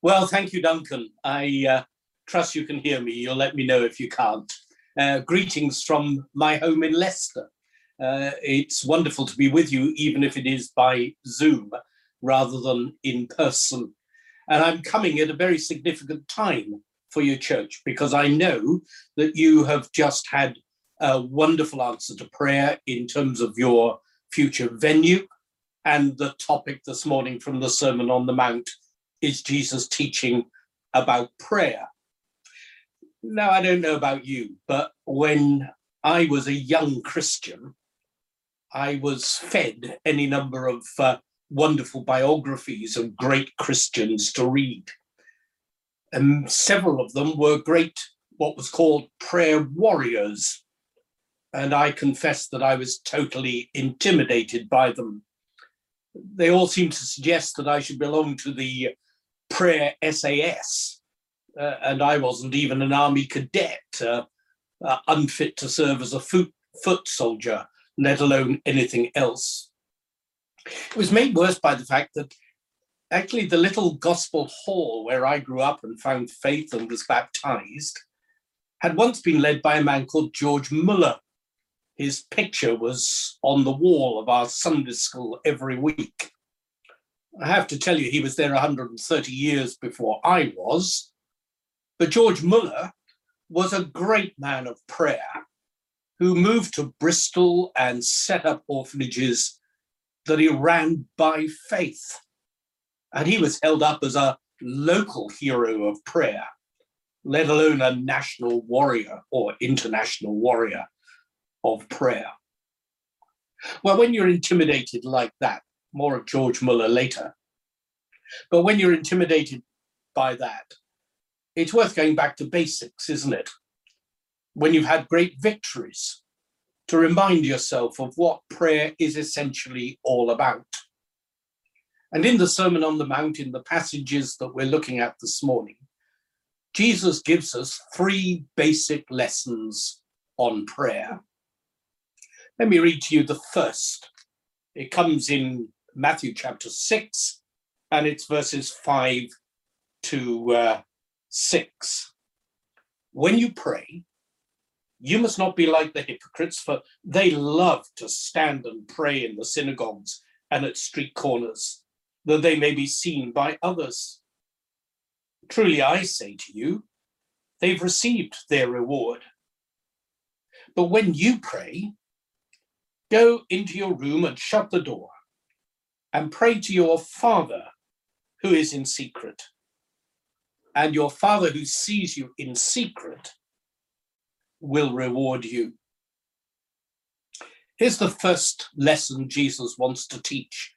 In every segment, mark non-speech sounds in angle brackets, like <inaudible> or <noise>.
Well, thank you, Duncan. I uh, trust you can hear me. You'll let me know if you can't. Uh, greetings from my home in Leicester. Uh, it's wonderful to be with you, even if it is by Zoom rather than in person. And I'm coming at a very significant time for your church because I know that you have just had a wonderful answer to prayer in terms of your future venue. And the topic this morning from the Sermon on the Mount is Jesus teaching about prayer. Now, I don't know about you, but when I was a young Christian, I was fed any number of uh, wonderful biographies of great Christians to read. And several of them were great, what was called prayer warriors. And I confess that I was totally intimidated by them. They all seemed to suggest that I should belong to the prayer SAS. Uh, and I wasn't even an army cadet, uh, uh, unfit to serve as a foot, foot soldier, let alone anything else. It was made worse by the fact that actually the little gospel hall where I grew up and found faith and was baptized had once been led by a man called George Muller. His picture was on the wall of our Sunday school every week. I have to tell you, he was there 130 years before I was. But George Muller was a great man of prayer who moved to Bristol and set up orphanages that he ran by faith. And he was held up as a local hero of prayer, let alone a national warrior or international warrior of prayer. Well, when you're intimidated like that, more of George Muller later. But when you're intimidated by that, it's worth going back to basics, isn't it? When you've had great victories, to remind yourself of what prayer is essentially all about. And in the Sermon on the Mount, in the passages that we're looking at this morning, Jesus gives us three basic lessons on prayer. Let me read to you the first. It comes in Matthew chapter 6, and it's verses 5 to uh, 6. When you pray, you must not be like the hypocrites, for they love to stand and pray in the synagogues and at street corners, that they may be seen by others. Truly, I say to you, they've received their reward. But when you pray, go into your room and shut the door and pray to your Father who is in secret. And your Father who sees you in secret will reward you. Here's the first lesson Jesus wants to teach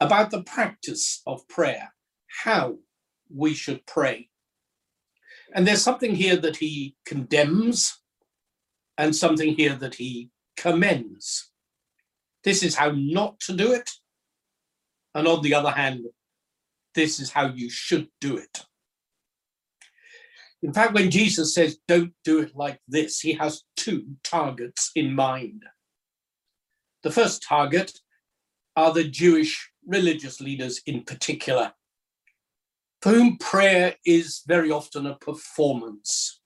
about the practice of prayer, how we should pray. And there's something here that he condemns and something here that he commends. This is how not to do it. And on the other hand, this is how you should do it. In fact, when Jesus says, don't do it like this, he has two targets in mind. The first target are the Jewish religious leaders in particular, for whom prayer is very often a performance.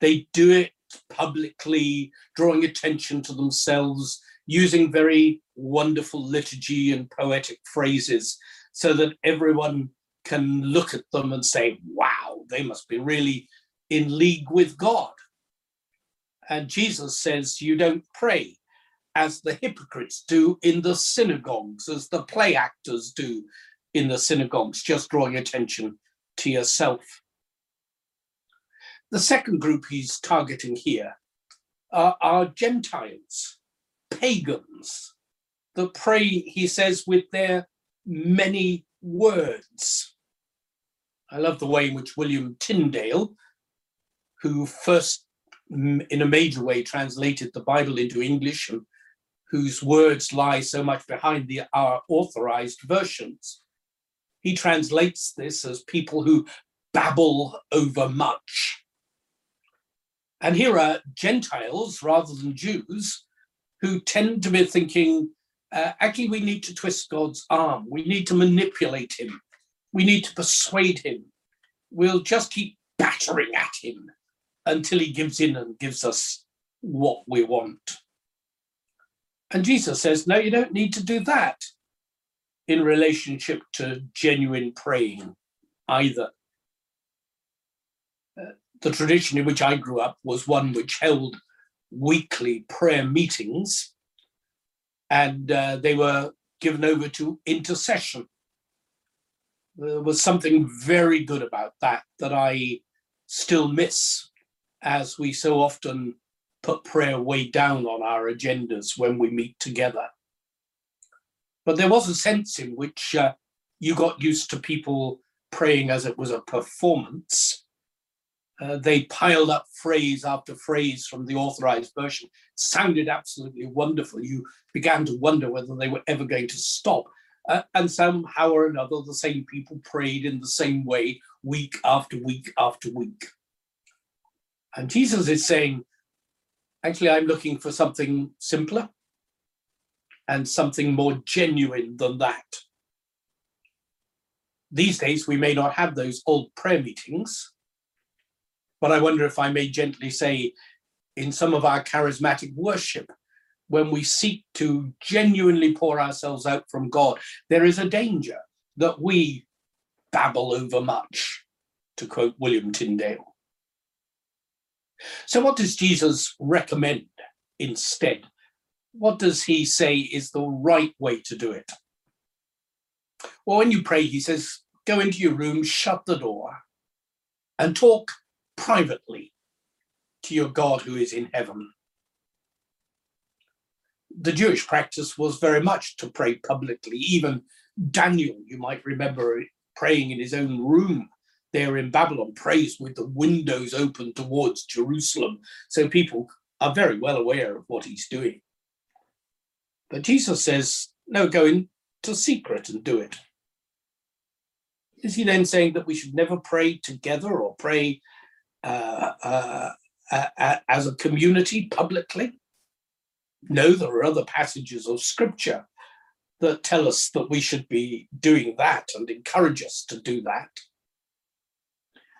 They do it publicly, drawing attention to themselves, using very wonderful liturgy and poetic phrases so that everyone can look at them and say, wow, they must be really in league with God. And Jesus says, you don't pray as the hypocrites do in the synagogues, as the play actors do in the synagogues, just drawing attention to yourself. The second group he's targeting here are, are Gentiles, pagans, that pray, he says, with their many words. I love the way in which William Tyndale, who first in a major way translated the Bible into English and whose words lie so much behind the, our authorized versions, he translates this as people who babble over much. And here are Gentiles rather than Jews who tend to be thinking, uh, actually, we need to twist God's arm. We need to manipulate him We need to persuade him. We'll just keep battering at him until he gives in and gives us what we want. And Jesus says, no, you don't need to do that in relationship to genuine praying either. Uh, the tradition in which I grew up was one which held weekly prayer meetings, and uh, they were given over to intercession. There was something very good about that that I still miss as we so often put prayer way down on our agendas when we meet together. But there was a sense in which uh, you got used to people praying as it was a performance. Uh, they piled up phrase after phrase from the authorized version. It sounded absolutely wonderful. You began to wonder whether they were ever going to stop. Uh, and somehow or another, the same people prayed in the same way week after week after week. And Jesus is saying, actually, I'm looking for something simpler and something more genuine than that. These days, we may not have those old prayer meetings, but I wonder if I may gently say, in some of our charismatic worship, when we seek to genuinely pour ourselves out from God, there is a danger that we babble over much, to quote William Tyndale. So, what does Jesus recommend instead? What does he say is the right way to do it? Well, when you pray, he says, go into your room, shut the door, and talk privately to your God who is in heaven. The Jewish practice was very much to pray publicly. Even Daniel, you might remember, praying in his own room there in Babylon, prays with the windows open towards Jerusalem. So people are very well aware of what he's doing. But Jesus says, no, go into secret and do it. Is he then saying that we should never pray together or pray uh, uh, uh, as a community publicly? No, there are other passages of scripture that tell us that we should be doing that and encourage us to do that.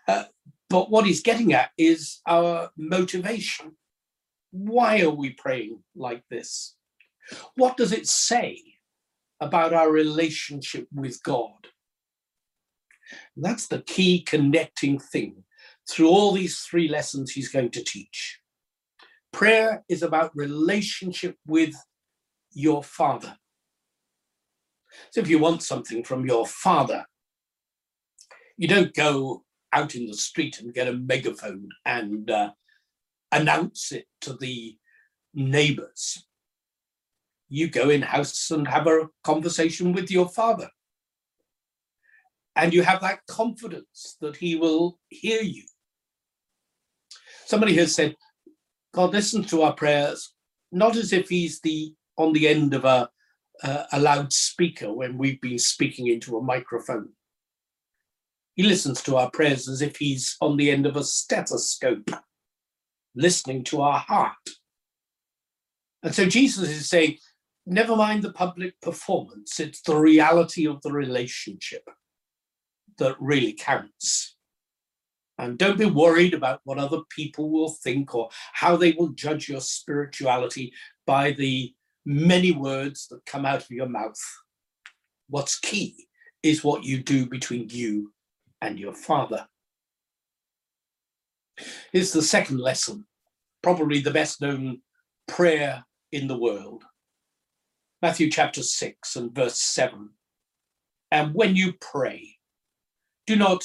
Uh, but what he's getting at is our motivation. Why are we praying like this? What does it say about our relationship with God? that's the key connecting thing through all these three lessons he's going to teach. Prayer is about relationship with your Father. So if you want something from your Father, you don't go out in the street and get a megaphone and uh, announce it to the neighbors. You go in house and have a conversation with your father. And you have that confidence that he will hear you. Somebody has said, God listens to our prayers, not as if he's the on the end of a, uh, a loudspeaker when we've been speaking into a microphone. He listens to our prayers as if he's on the end of a stethoscope, listening to our heart. And so Jesus is saying, never mind the public performance, it's the reality of the relationship that really counts. And don't be worried about what other people will think or how they will judge your spirituality by the many words that come out of your mouth. What's key is what you do between you and your Father. Here's the second lesson, probably the best known prayer in the world. Matthew chapter 6 and verse 7. And when you pray, do not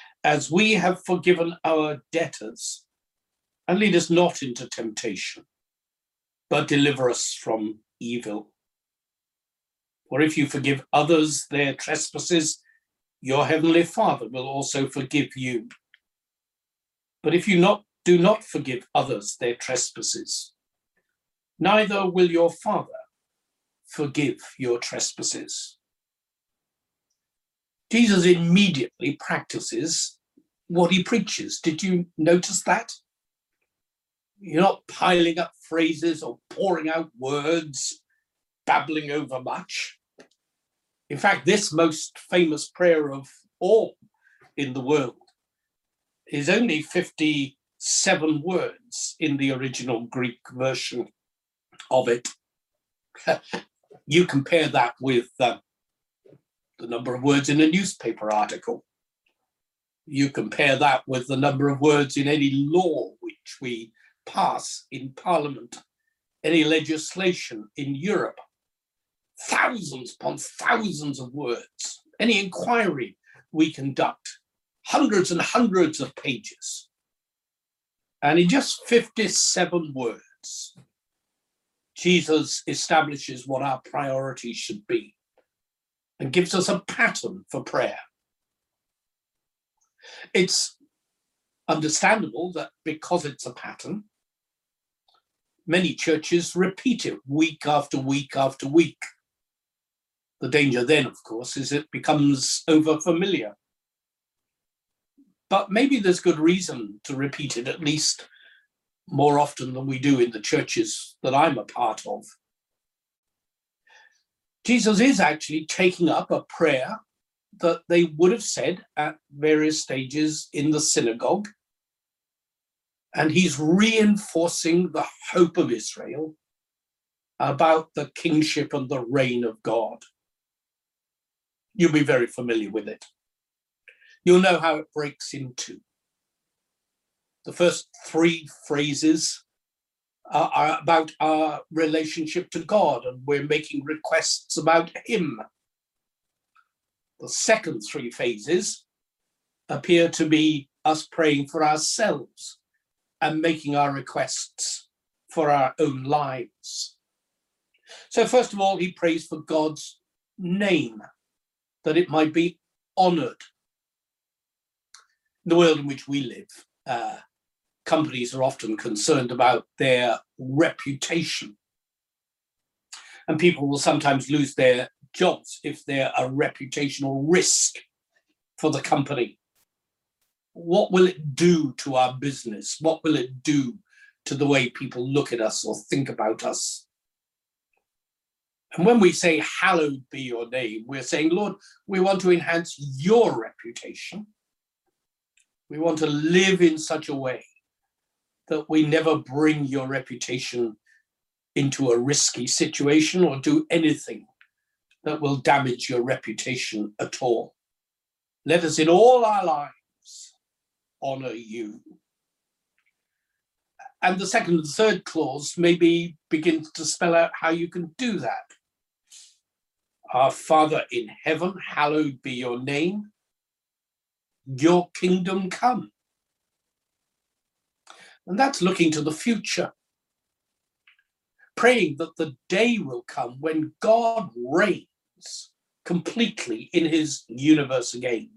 as we have forgiven our debtors. And lead us not into temptation, but deliver us from evil. For if you forgive others their trespasses, your heavenly Father will also forgive you. But if you not do not forgive others their trespasses, neither will your Father forgive your trespasses. Jesus immediately practices what he preaches. Did you notice that? You're not piling up phrases or pouring out words, babbling over much. In fact, this most famous prayer of all in the world is only 57 words in the original Greek version of it. <laughs> you compare that with uh, the number of words in a newspaper article. You compare that with the number of words in any law which we pass in Parliament, any legislation in Europe thousands upon thousands of words. Any inquiry we conduct, hundreds and hundreds of pages. And in just 57 words, Jesus establishes what our priorities should be and gives us a pattern for prayer. It's understandable that because it's a pattern, many churches repeat it week after week after week. The danger then, of course, is it becomes over familiar. But maybe there's good reason to repeat it at least more often than we do in the churches that I'm a part of. Jesus is actually taking up a prayer that they would have said at various stages in the synagogue. And he's reinforcing the hope of Israel about the kingship and the reign of God. You'll be very familiar with it. You'll know how it breaks into. The first three phrases are, are about our relationship to God, and we're making requests about Him. The second three phases appear to be us praying for ourselves and making our requests for our own lives. So, first of all, he prays for God's name that it might be honored. In the world in which we live, uh, companies are often concerned about their reputation. And people will sometimes lose their jobs if they're a reputational risk for the company. What will it do to our business? What will it do to the way people look at us or think about us? And when we say, Hallowed be your name, we're saying, Lord, we want to enhance your reputation. We want to live in such a way that we never bring your reputation into a risky situation or do anything that will damage your reputation at all. Let us in all our lives honor you. And the second and third clause maybe begins to spell out how you can do that. Our Father in heaven, hallowed be your name. Your kingdom come. And that's looking to the future, praying that the day will come when God reigns completely in his universe again,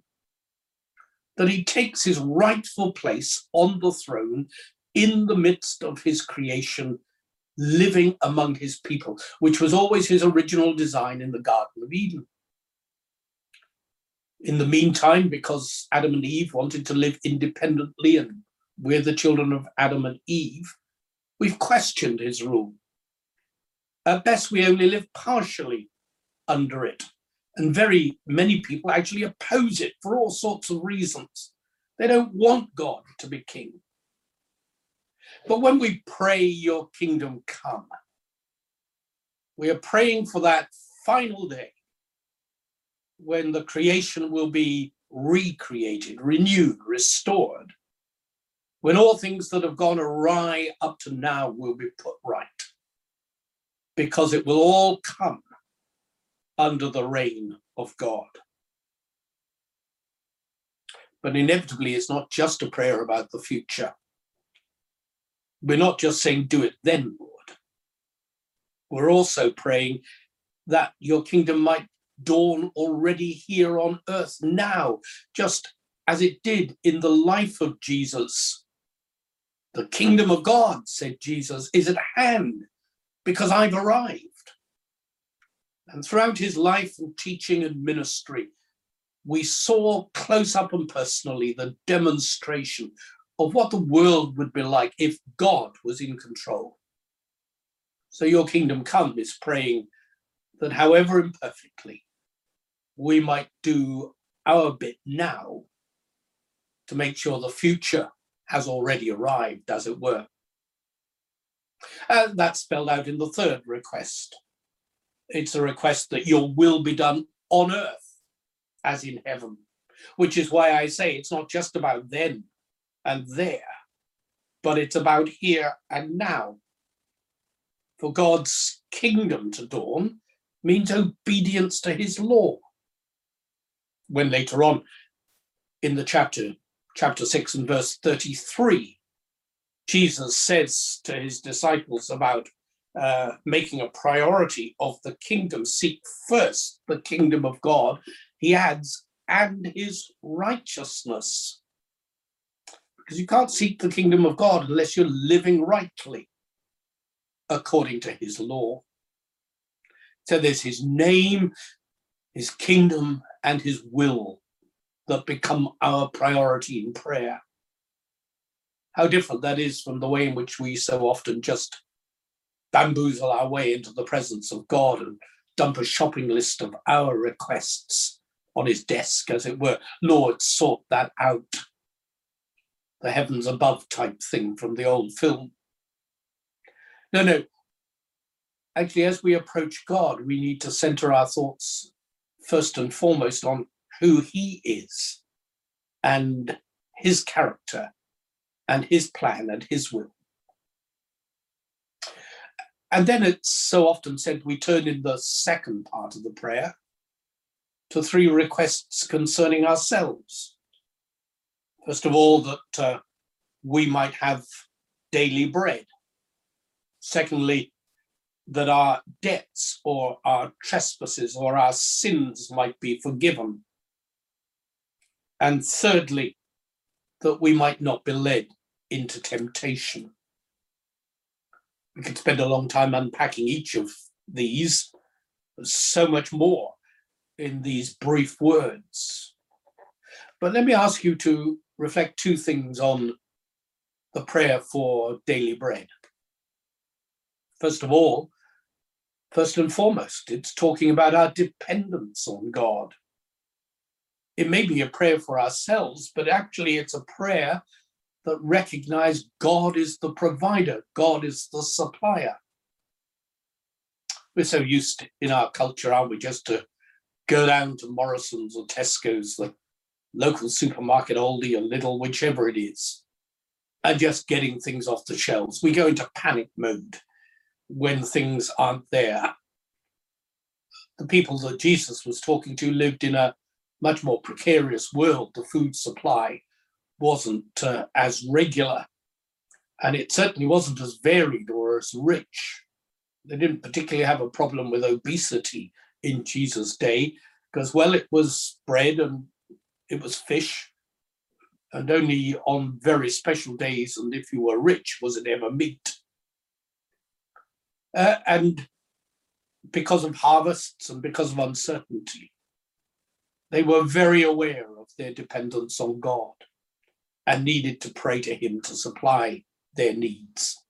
that he takes his rightful place on the throne in the midst of his creation living among his people, which was always his original design in the Garden of Eden. In the meantime, because Adam and Eve wanted to live independently and we're the children of Adam and Eve, we've questioned his rule. At best, we only live partially under it. And very many people actually oppose it for all sorts of reasons. They don't want God to be king. But when we pray, Your kingdom come, we are praying for that final day when the creation will be recreated, renewed, restored, when all things that have gone awry up to now will be put right, because it will all come under the reign of God. But inevitably, it's not just a prayer about the future. We're not just saying, do it then, Lord. We're also praying that your kingdom might dawn already here on earth now, just as it did in the life of Jesus. The kingdom of God, said Jesus, is at hand because I've arrived. And throughout his life and teaching and ministry, we saw close up and personally the demonstration of what the world would be like if God was in control. So, your kingdom come is praying that however imperfectly, we might do our bit now to make sure the future has already arrived, as it were. And that's spelled out in the third request. It's a request that your will be done on earth as in heaven, which is why I say it's not just about then and there, but it's about here and now. For God's kingdom to dawn means obedience to his law. When later on in the chapter, chapter 6 and verse 33, Jesus says to his disciples about uh, making a priority of the kingdom, seek first the kingdom of God, he adds, and his righteousness. Because you can't seek the kingdom of God unless you're living rightly according to his law. So there's his name, his kingdom, and his will that become our priority in prayer. How different that is from the way in which we so often just bamboozle our way into the presence of God and dump a shopping list of our requests on his desk, as it were. Lord, sort that out. The heavens above type thing from the old film. No, no, actually, as we approach God, we need to center our thoughts first and foremost on who He is and His character and His plan and His will. And then it's so often said we turn in the second part of the prayer to three requests concerning ourselves. First of all, that uh, we might have daily bread. Secondly, that our debts or our trespasses or our sins might be forgiven. And thirdly, that we might not be led into temptation. We could spend a long time unpacking each of these. There's so much more in these brief words. But let me ask you to reflect two things on the prayer for daily bread. First of all, First and foremost, it's talking about our dependence on God. It may be a prayer for ourselves, but actually it's a prayer that recognizes God is the provider, God is the supplier. We're so used to, in our culture, aren't we, just to go down to Morrison's or Tesco's, the local supermarket, Aldi or Lidl, whichever it is, and just getting things off the shelves. We go into panic mode when things aren't there. The people that Jesus was talking to lived in a much more precarious world. The food supply wasn't uh, as regular, and it certainly wasn't as varied or as rich. They didn't particularly have a problem with obesity in Jesus' day, because, well, it was bread and it was fish, and only on very special days, and if you were rich, was it ever meat. Uh, and because of harvests and because of uncertainty, they were very aware of their dependence on God and needed to pray to Him to supply their needs.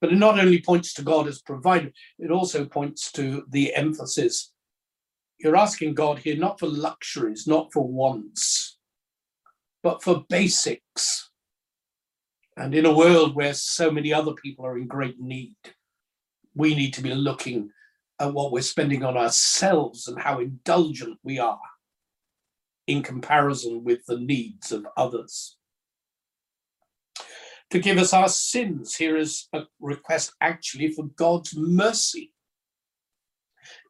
But it not only points to God as provider, it also points to the emphasis. You're asking God here not for luxuries, not for wants, but for basics and in a world where so many other people are in great need, we need to be looking at what we're spending on ourselves and how indulgent we are in comparison with the needs of others. Forgive us our sins. Here is a request actually for God's mercy.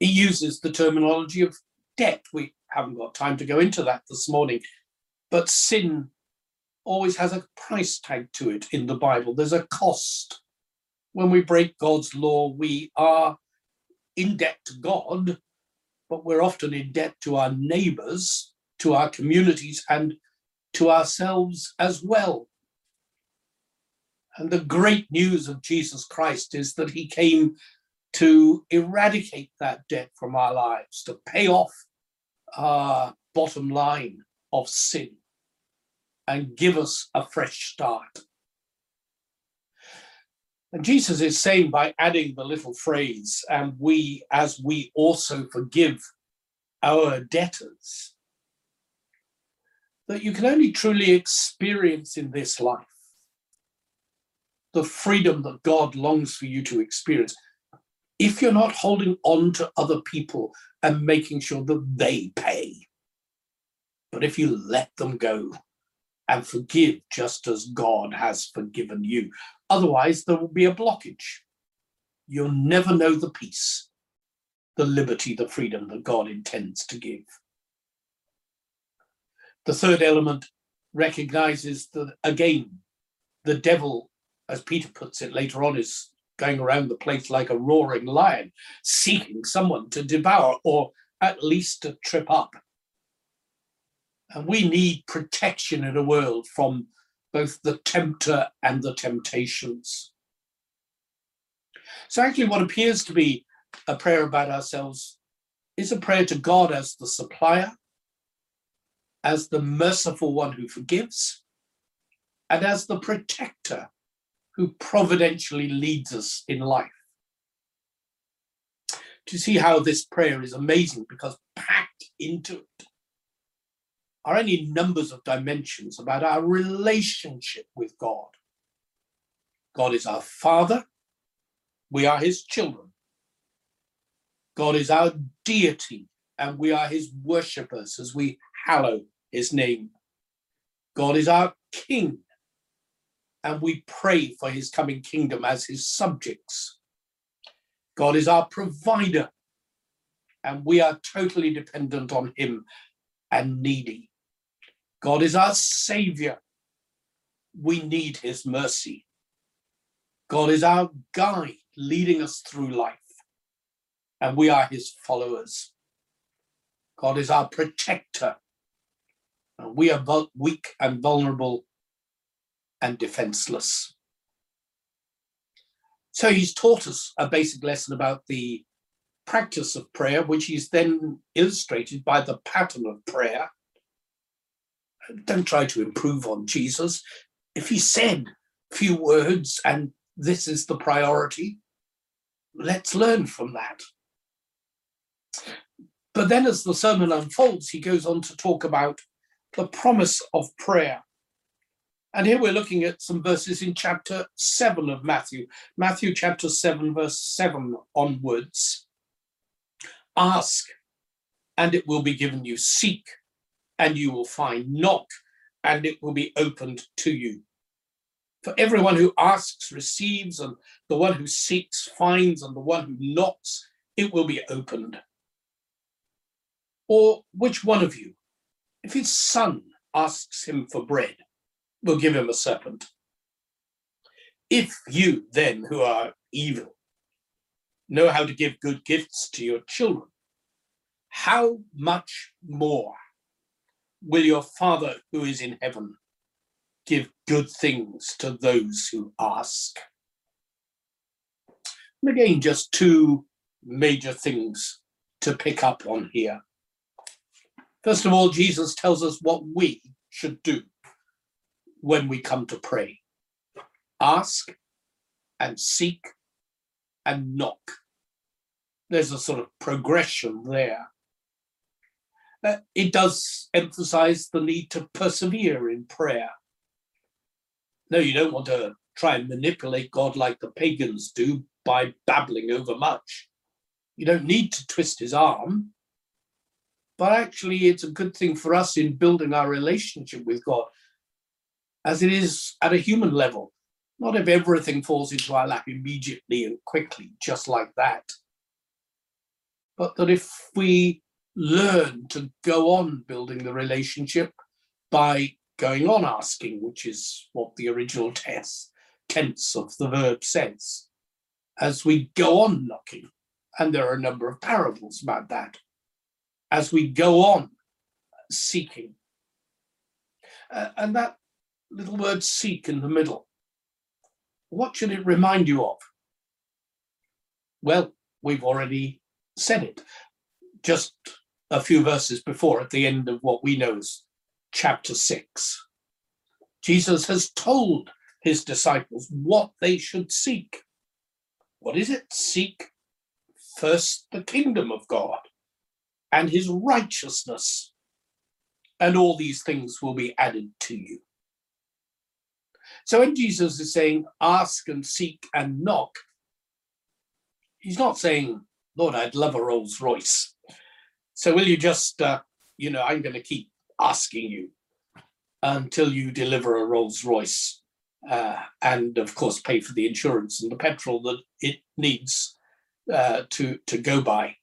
He uses the terminology of debt. We haven't got time to go into that this morning, but sin always has a price tag to it in the Bible. There's a cost. When we break God's law, we are in debt to God, but we're often in debt to our neighbors, to our communities, and to ourselves as well. And the great news of Jesus Christ is that he came to eradicate that debt from our lives, to pay off our bottom line of sin and give us a fresh start. And Jesus is saying by adding the little phrase, and we, as we also forgive our debtors, that you can only truly experience in this life the freedom that God longs for you to experience if you're not holding on to other people and making sure that they pay. But if you let them go and forgive just as God has forgiven you, otherwise there will be a blockage. You'll never know the peace, the liberty, the freedom that God intends to give. The third element recognizes that, again, the devil, as Peter puts it later on, is going around the place like a roaring lion, seeking someone to devour or at least to trip up. And we need protection in a world from both the tempter and the temptations. So, actually, what appears to be a prayer about ourselves is a prayer to God as the supplier, as the merciful one who forgives, and as the protector who providentially leads us in life. To see how this prayer is amazing because packed into it are any numbers of dimensions about our relationship with God. God is our Father, we are His children. God is our deity, and we are His worshippers as we hallow His name. God is our King, and we pray for his coming kingdom as his subjects. God is our provider, and we are totally dependent on him and needy. God is our savior. We need his mercy. God is our guide, leading us through life, and we are his followers. God is our protector, and we are weak and vulnerable and defenseless. So he's taught us a basic lesson about the practice of prayer, which is then illustrated by the pattern of prayer. Don't try to improve on Jesus. If he said few words and this is the priority, let's learn from that. But then, as the sermon unfolds, he goes on to talk about the promise of prayer and here we're looking at some verses in chapter 7 of Matthew, Matthew chapter 7, verse 7 onwards. Ask, and it will be given you. Seek, and you will find. Knock, and it will be opened to you. For everyone who asks receives, and the one who seeks finds, and the one who knocks, it will be opened. Or which one of you, if his son asks him for bread, will give him a serpent. If you then, who are evil, know how to give good gifts to your children, how much more will your Father who is in heaven give good things to those who ask? And again, just two major things to pick up on here. First of all, Jesus tells us what we should do when we come to pray. Ask and seek and knock. There's a sort of progression there. It does emphasize the need to persevere in prayer. No, you don't want to try and manipulate God like the pagans do by babbling over much. You don't need to twist his arm. But actually, it's a good thing for us in building our relationship with God as it is at a human level. Not if everything falls into our lap immediately and quickly, just like that. But that if we learn to go on building the relationship by going on asking, which is what the original tense, tense of the verb says, as we go on knocking. And there are a number of parables about that. as we go on seeking. Uh, and that little word seek in the middle, what should it remind you of? Well, we've already said it just a few verses before at the end of what we know as chapter 6. Jesus has told his disciples what they should seek. What is it? Seek first the kingdom of God and his righteousness, and all these things will be added to you. So when Jesus is saying, ask and seek and knock, he's not saying, Lord, I'd love a Rolls Royce. So will you just, uh, you know, I'm going to keep asking you until you deliver a Rolls Royce uh, and, of course, pay for the insurance and the petrol that it needs uh, to, to go by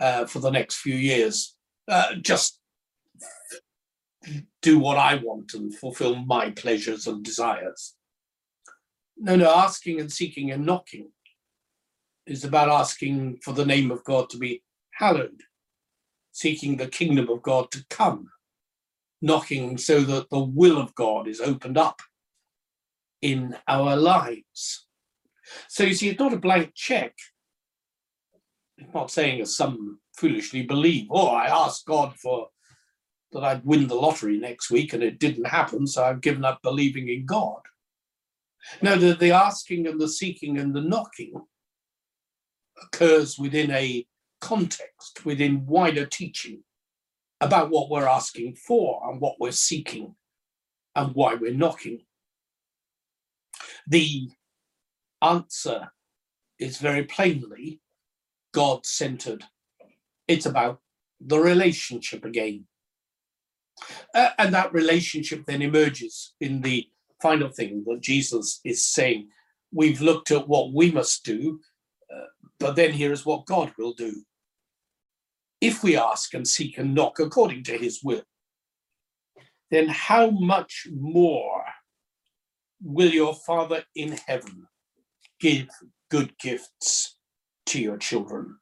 uh, for the next few years. Uh, just do what I want and fulfill my pleasures and desires. No, no, asking and seeking and knocking is about asking for the name of God to be hallowed, seeking the kingdom of God to come, knocking so that the will of God is opened up in our lives. So you see, it's not a blank check. It's not saying, as some foolishly believe, oh, I asked God for that I'd win the lottery next week and it didn't happen, so I've given up believing in God. No, the, the asking and the seeking and the knocking occurs within a context, within wider teaching about what we're asking for and what we're seeking and why we're knocking. The answer is very plainly God centered. It's about the relationship again. Uh, and that relationship then emerges in the final thing that Jesus is saying. We've looked at what we must do, but then here is what God will do. If we ask and seek and knock according to his will, then how much more will your Father in heaven give good gifts to your children?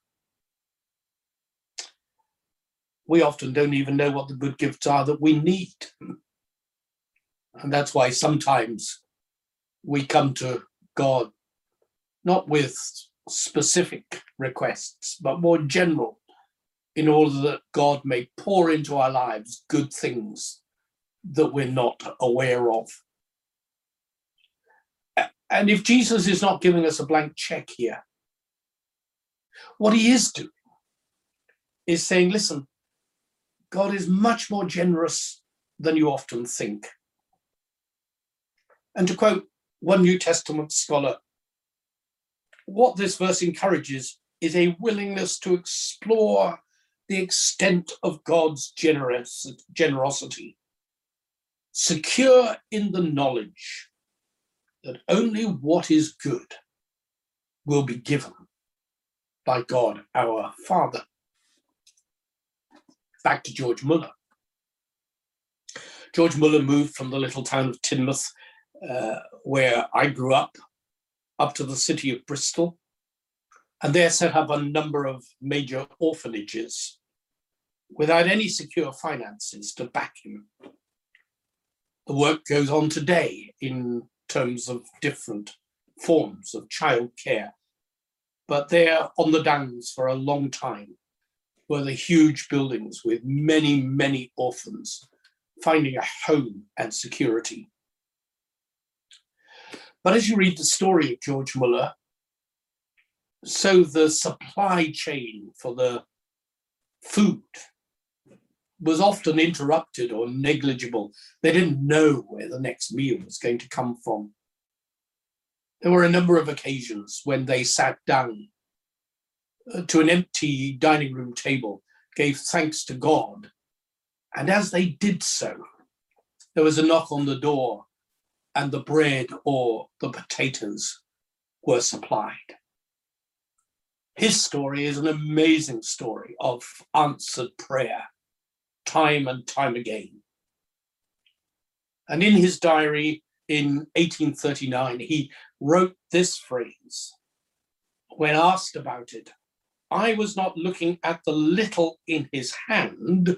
We often don't even know what the good gifts are that we need. And that's why sometimes we come to God not with specific requests, but more general, in order that God may pour into our lives good things that we're not aware of. And if Jesus is not giving us a blank check here, what he is doing is saying, listen, God is much more generous than you often think. And to quote one New Testament scholar, what this verse encourages is a willingness to explore the extent of God's generous, generosity, secure in the knowledge that only what is good will be given by God our Father. Back to George Muller. George Muller moved from the little town of Teignmouth uh, where I grew up, up to the city of Bristol, and there set up a number of major orphanages without any secure finances to back him. The work goes on today in terms of different forms of childcare, but they're on the downs for a long time, were the huge buildings with many, many orphans finding a home and security. But as you read the story of George Muller, so the supply chain for the food was often interrupted or negligible. They didn't know where the next meal was going to come from. There were a number of occasions when they sat down uh, to an empty dining room table, gave thanks to God, and as they did so, there was a knock on the door and the bread or the potatoes were supplied. His story is an amazing story of answered prayer, time and time again. And in his diary in 1839, he wrote this phrase when asked about it I was not looking at the little in his hand,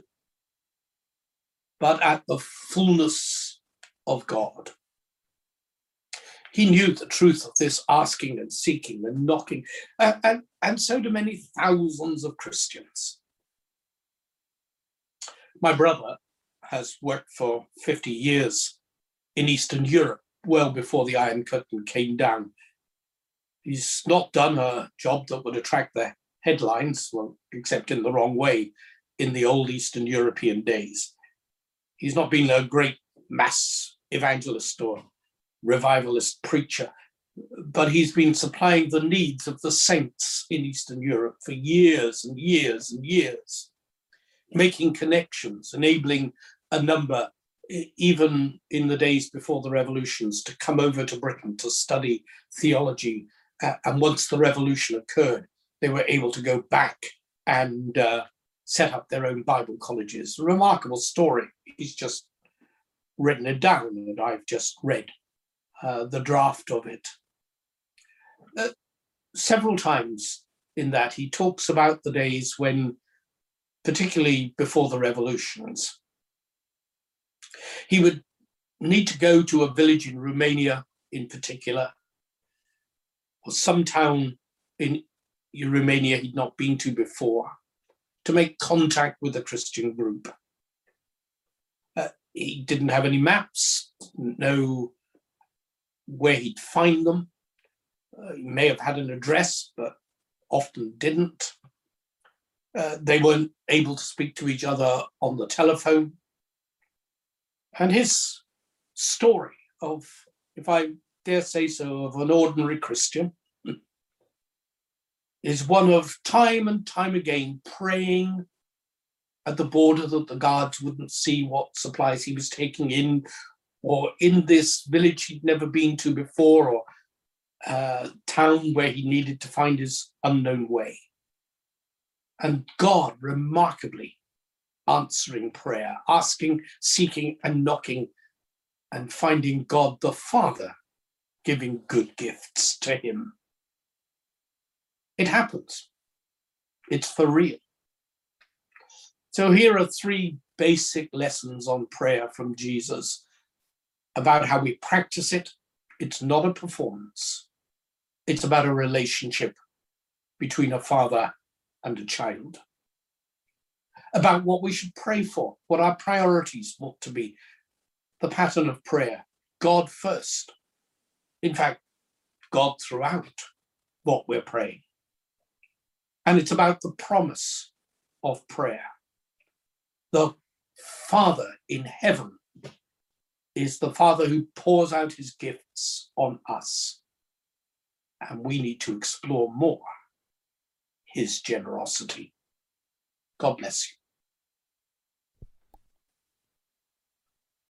but at the fullness of God. He knew the truth of this asking and seeking and knocking, uh, and, and so do many thousands of Christians. My brother has worked for 50 years in Eastern Europe, well before the Iron Curtain came down. He's not done a job that would attract the headlines, well, except in the wrong way, in the old Eastern European days. He's not been a great mass evangelist or revivalist preacher, but he's been supplying the needs of the saints in Eastern Europe for years and years and years, making connections, enabling a number, even in the days before the revolutions, to come over to Britain to study theology. And once the revolution occurred, they were able to go back and uh, set up their own Bible colleges. A remarkable story. He's just written it down, and I've just read uh, the draft of it. Uh, several times in that, he talks about the days when, particularly before the revolutions, he would need to go to a village in Romania in particular, or some town in Romania he'd not been to before, to make contact with a Christian group. Uh, he didn't have any maps, no where he'd find them. Uh, he may have had an address, but often didn't. Uh, they weren't able to speak to each other on the telephone. And his story of, if I dare say so, of an ordinary Christian <laughs> is one of time and time again praying at the border that the guards wouldn't see what supplies he was taking in or in this village he'd never been to before, or uh, town where he needed to find his unknown way. And God remarkably answering prayer, asking, seeking, and knocking, and finding God the Father giving good gifts to him. It happens. It's for real. So here are three basic lessons on prayer from Jesus about how we practice it. It's not a performance, it's about a relationship between a father and a child. About what we should pray for, what our priorities ought to be, the pattern of prayer, God first. In fact, God throughout what we're praying. And it's about the promise of prayer. The Father in heaven is the Father who pours out his gifts on us. And we need to explore more his generosity. God bless you.